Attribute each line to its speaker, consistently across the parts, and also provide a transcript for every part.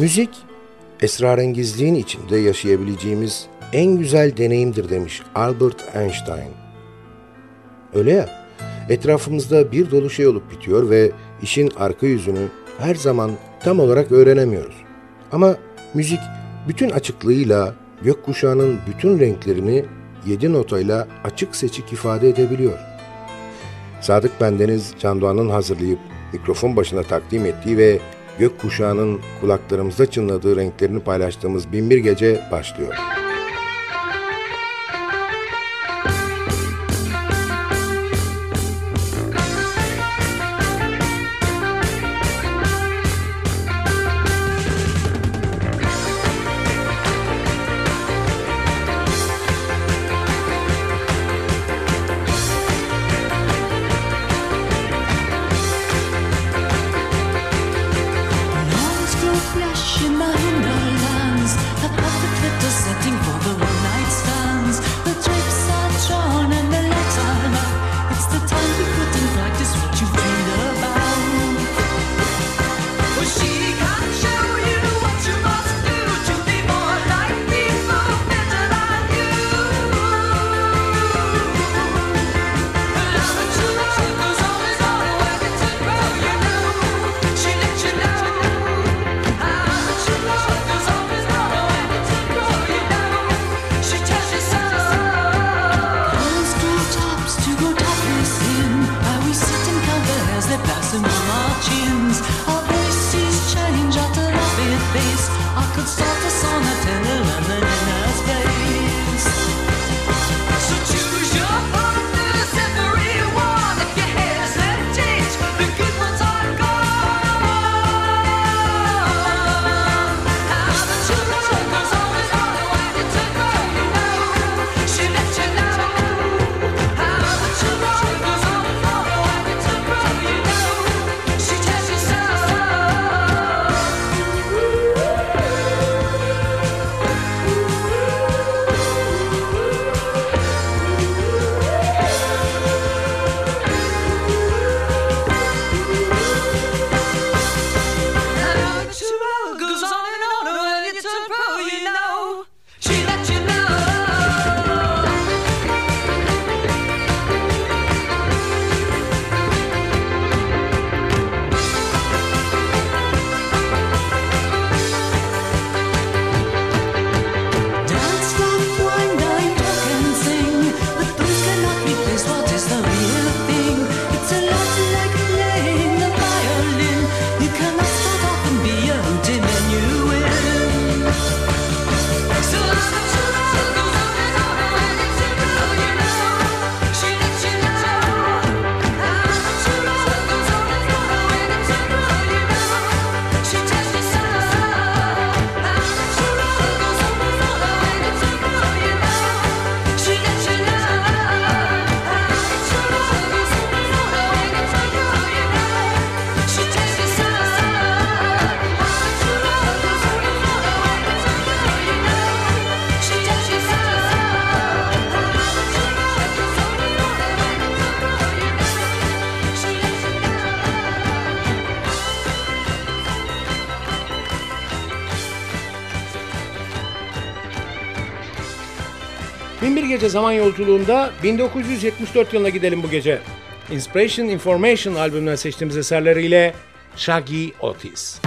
Speaker 1: Müzik, esrarengizliğin içinde yaşayabileceğimiz en güzel deneyimdir demiş Albert Einstein. Öyle ya, etrafımızda bir dolu şey olup bitiyor ve işin arka yüzünü her zaman tam olarak öğrenemiyoruz. Ama müzik bütün açıklığıyla gökkuşağının bütün renklerini yedi notayla açık seçik ifade edebiliyor. Sadık Bendeniz Can Doğan'ın hazırlayıp mikrofon başına takdim ettiği ve gökkuşağının kulaklarımızda çınladığı renklerini paylaştığımız Binbir Gece başlıyor.
Speaker 2: Gece zaman yolculuğunda 1974 yılına gidelim bu gece. Inspiration Information albümünden seçtiğimiz eserleriyle Shaggy Otis.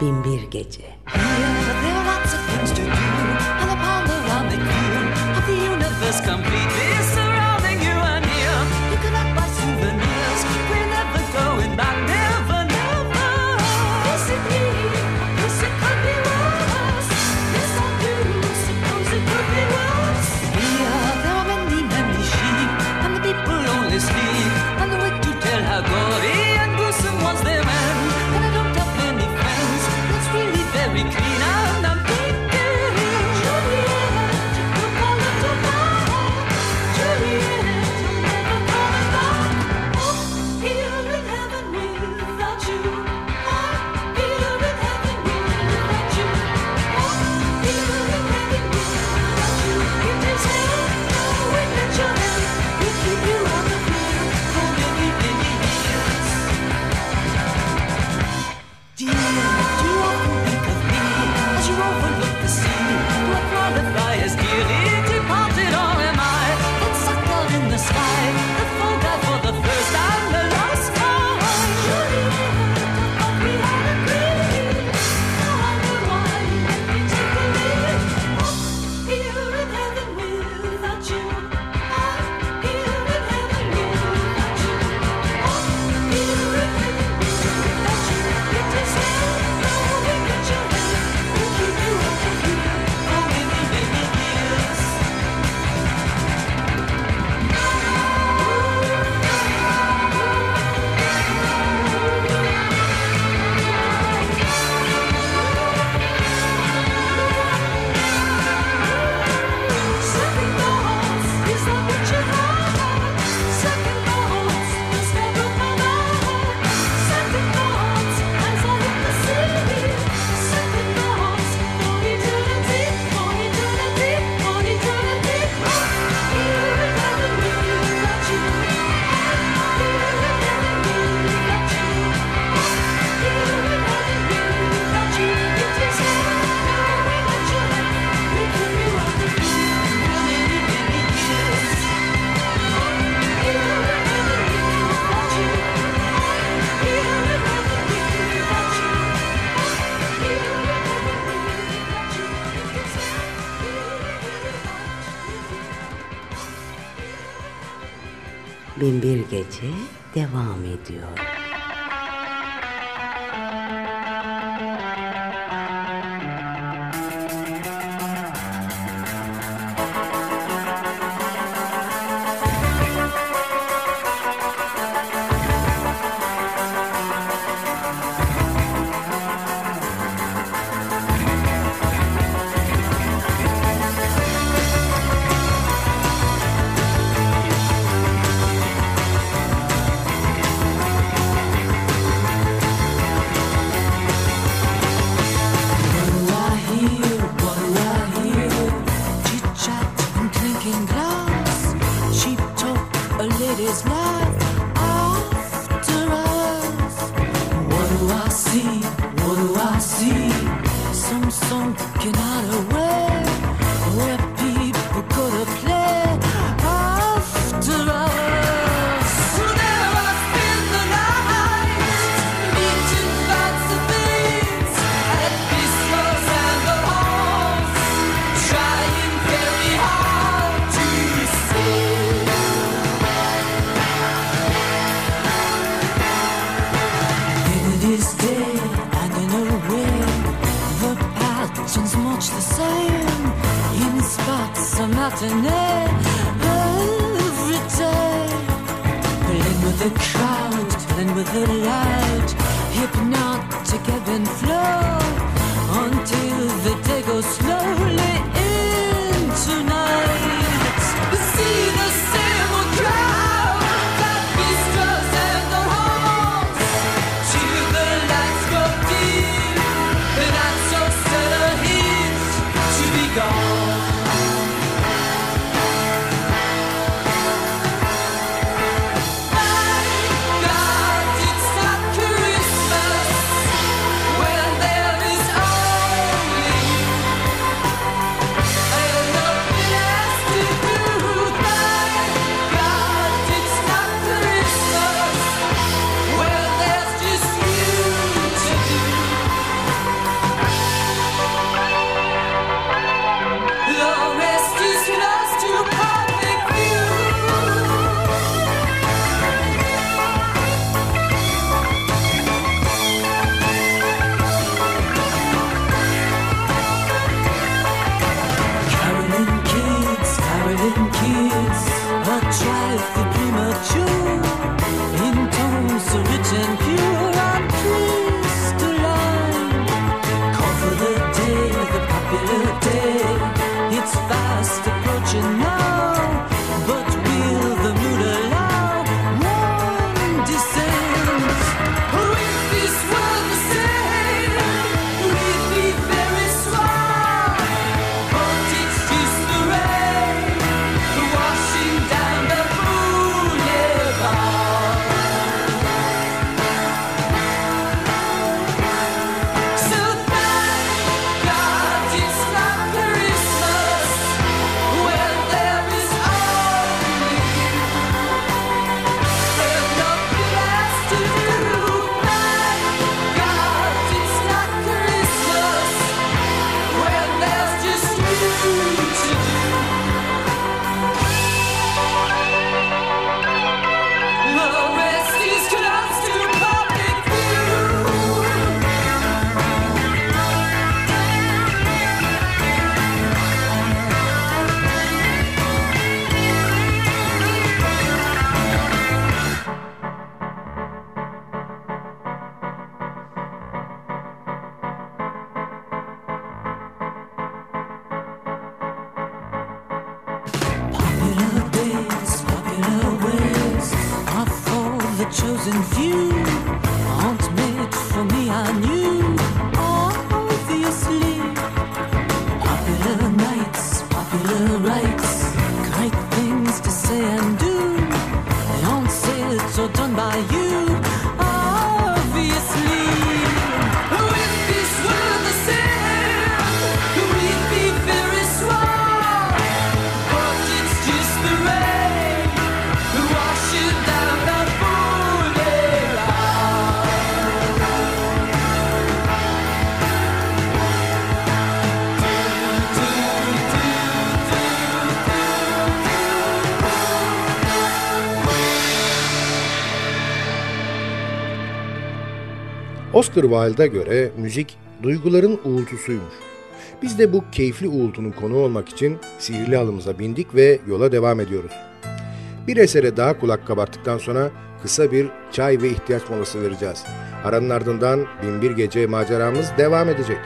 Speaker 2: Binbir Gece. There are lots of Binbir Gece devam ediyor. Oscar Wilde'a göre müzik duyguların uğultusuymuş. Biz de bu keyifli uğultunun konu olmak için sihirli halımıza bindik ve yola devam ediyoruz. Bir esere daha kulak kabarttıktan sonra kısa bir çay ve ihtiyaç molası vereceğiz. Aranın ardından Binbir Gece maceramız devam edecek.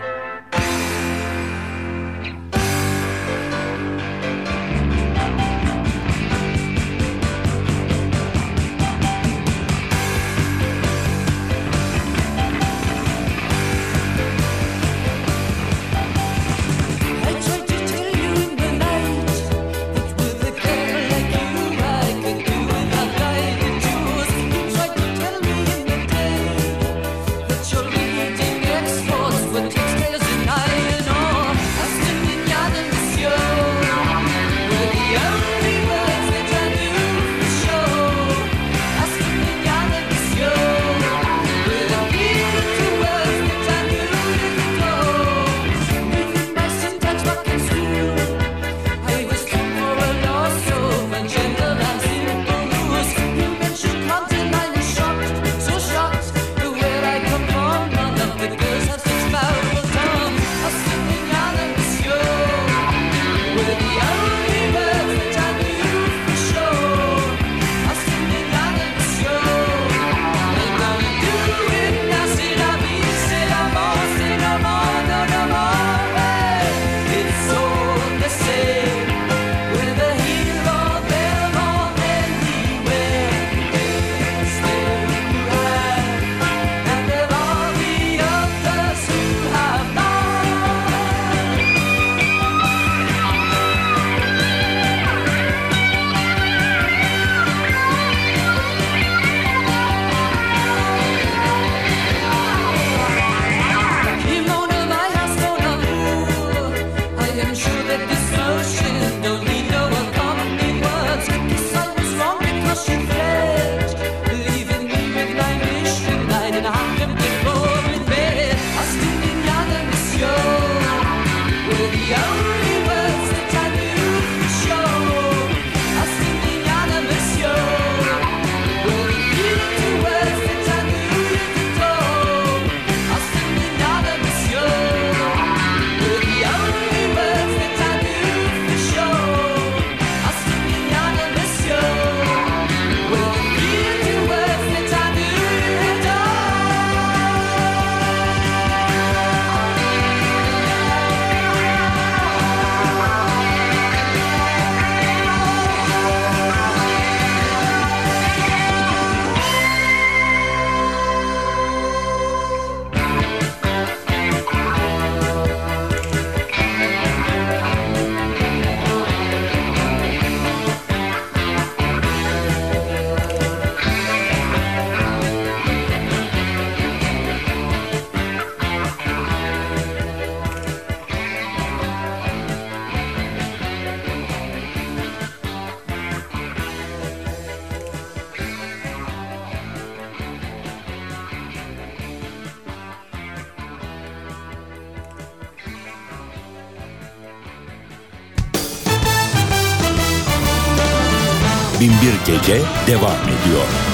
Speaker 3: Binbir Gece devam ediyor.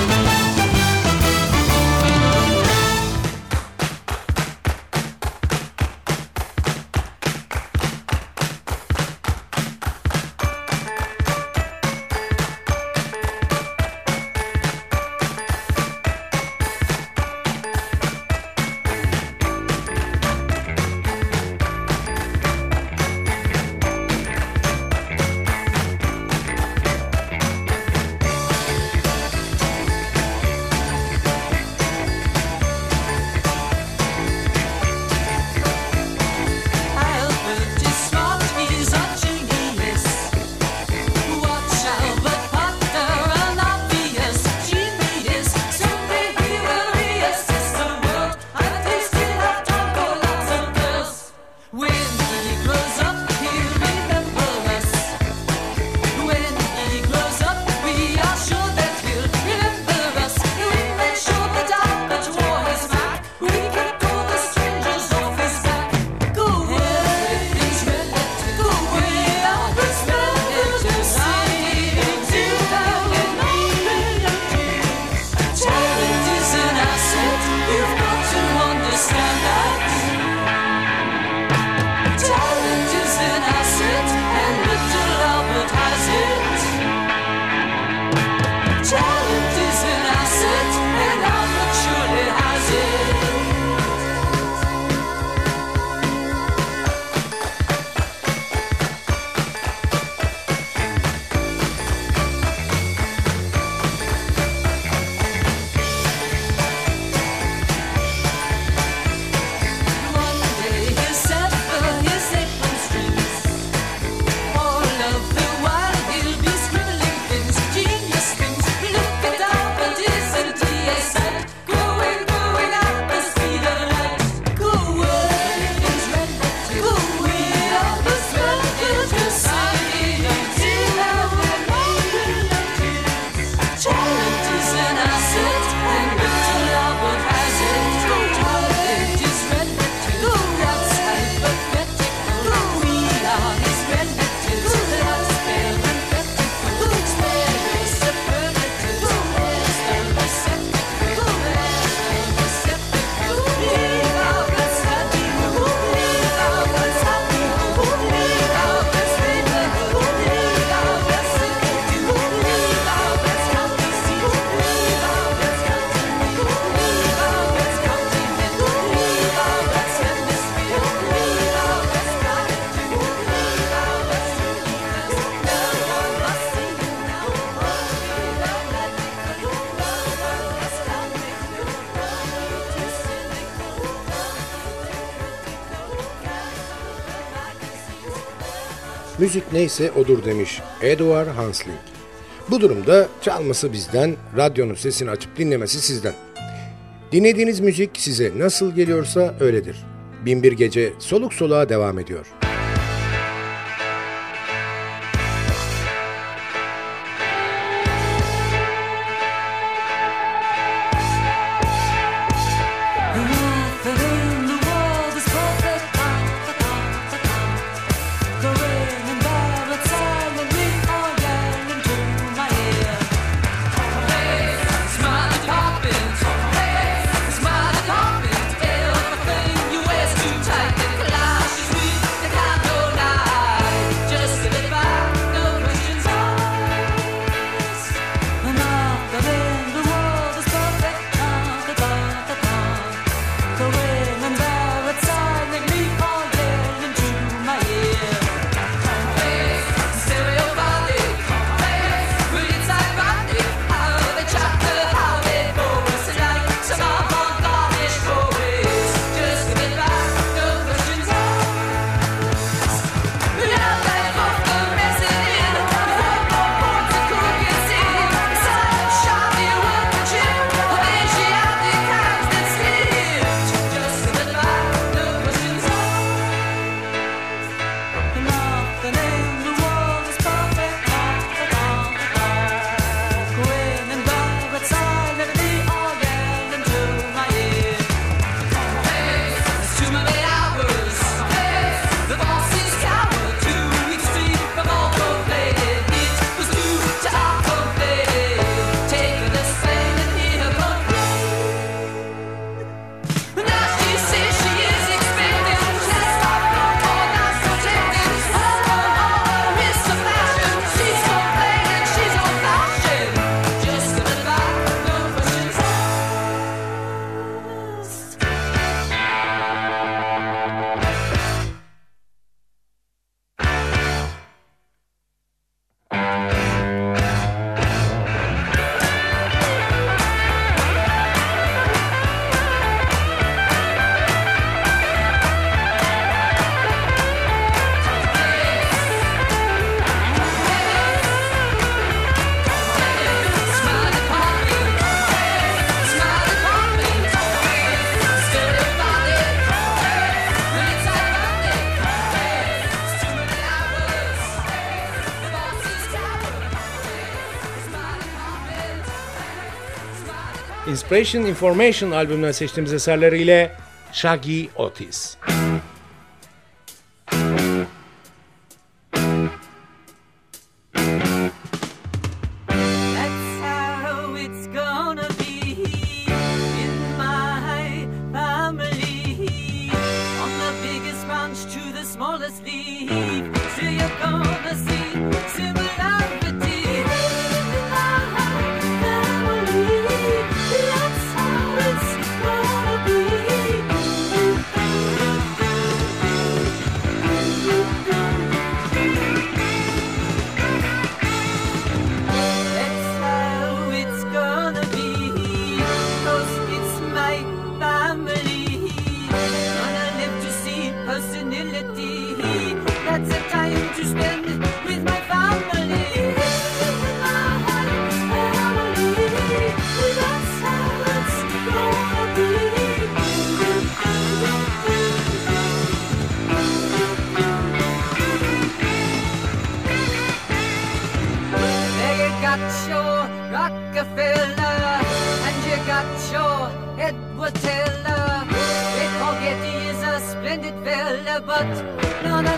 Speaker 1: Müzik neyse odur demiş Edward Hansling. Bu durumda çalması bizden, radyonun sesini açıp dinlemesi sizden. Dinlediğiniz müzik size nasıl geliyorsa öyledir. Binbir Gece soluk soluğa devam ediyor.
Speaker 2: Inspiration Information albümünden seçtiğimiz eserleriyle Shaggy Otis. Fred would tell her, they forget he is a splendid fella, but none of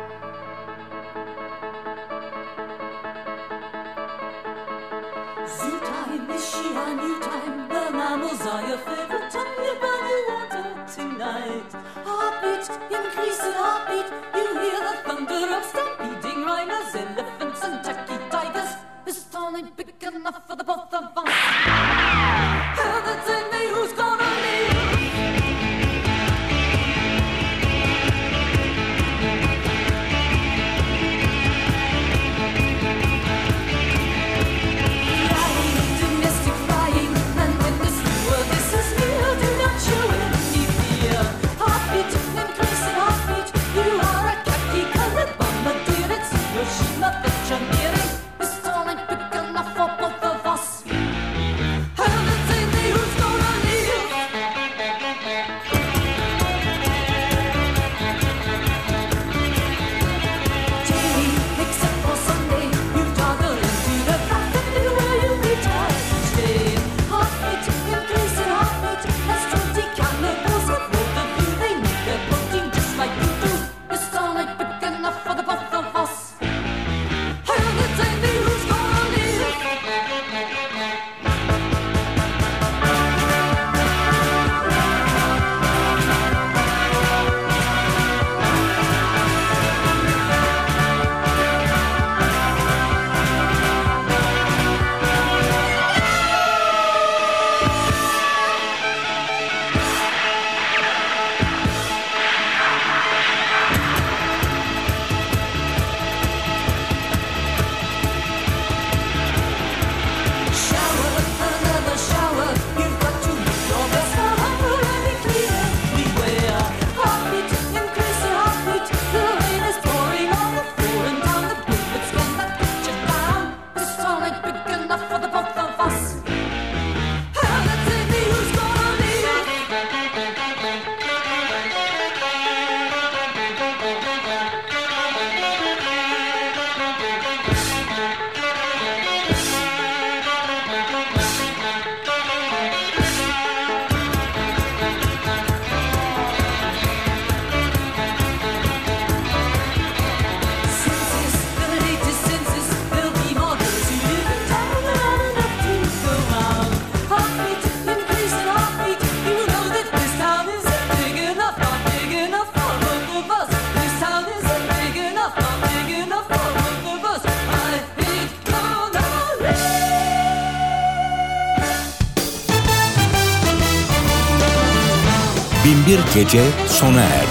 Speaker 3: gece sona erdi.